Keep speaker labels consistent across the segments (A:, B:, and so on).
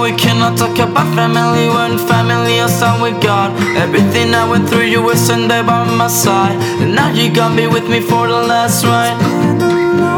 A: We cannot talk about family when family is all we got. Everything I went through, you were Sunday by my side. And now you got me with me for the last ride.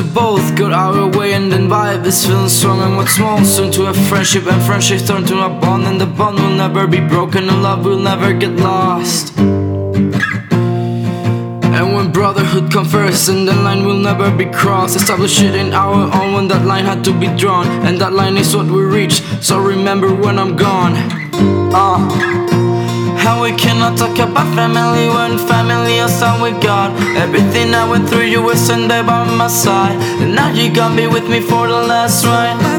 B: We
A: both got our way and then vibe is feeling strong and what's more soon to a friendship and friendship turned to a bond and the bond will never be broken and love will never get lost. And when brotherhood comes first and the line will never be crossed Establish it in our own when that line had to be drawn And that line is what we reach, so remember when I'm gone uh. How we cannot talk about family when family is all we got Everything I went through you were Sunday by my side. And now you got me with me for the last ride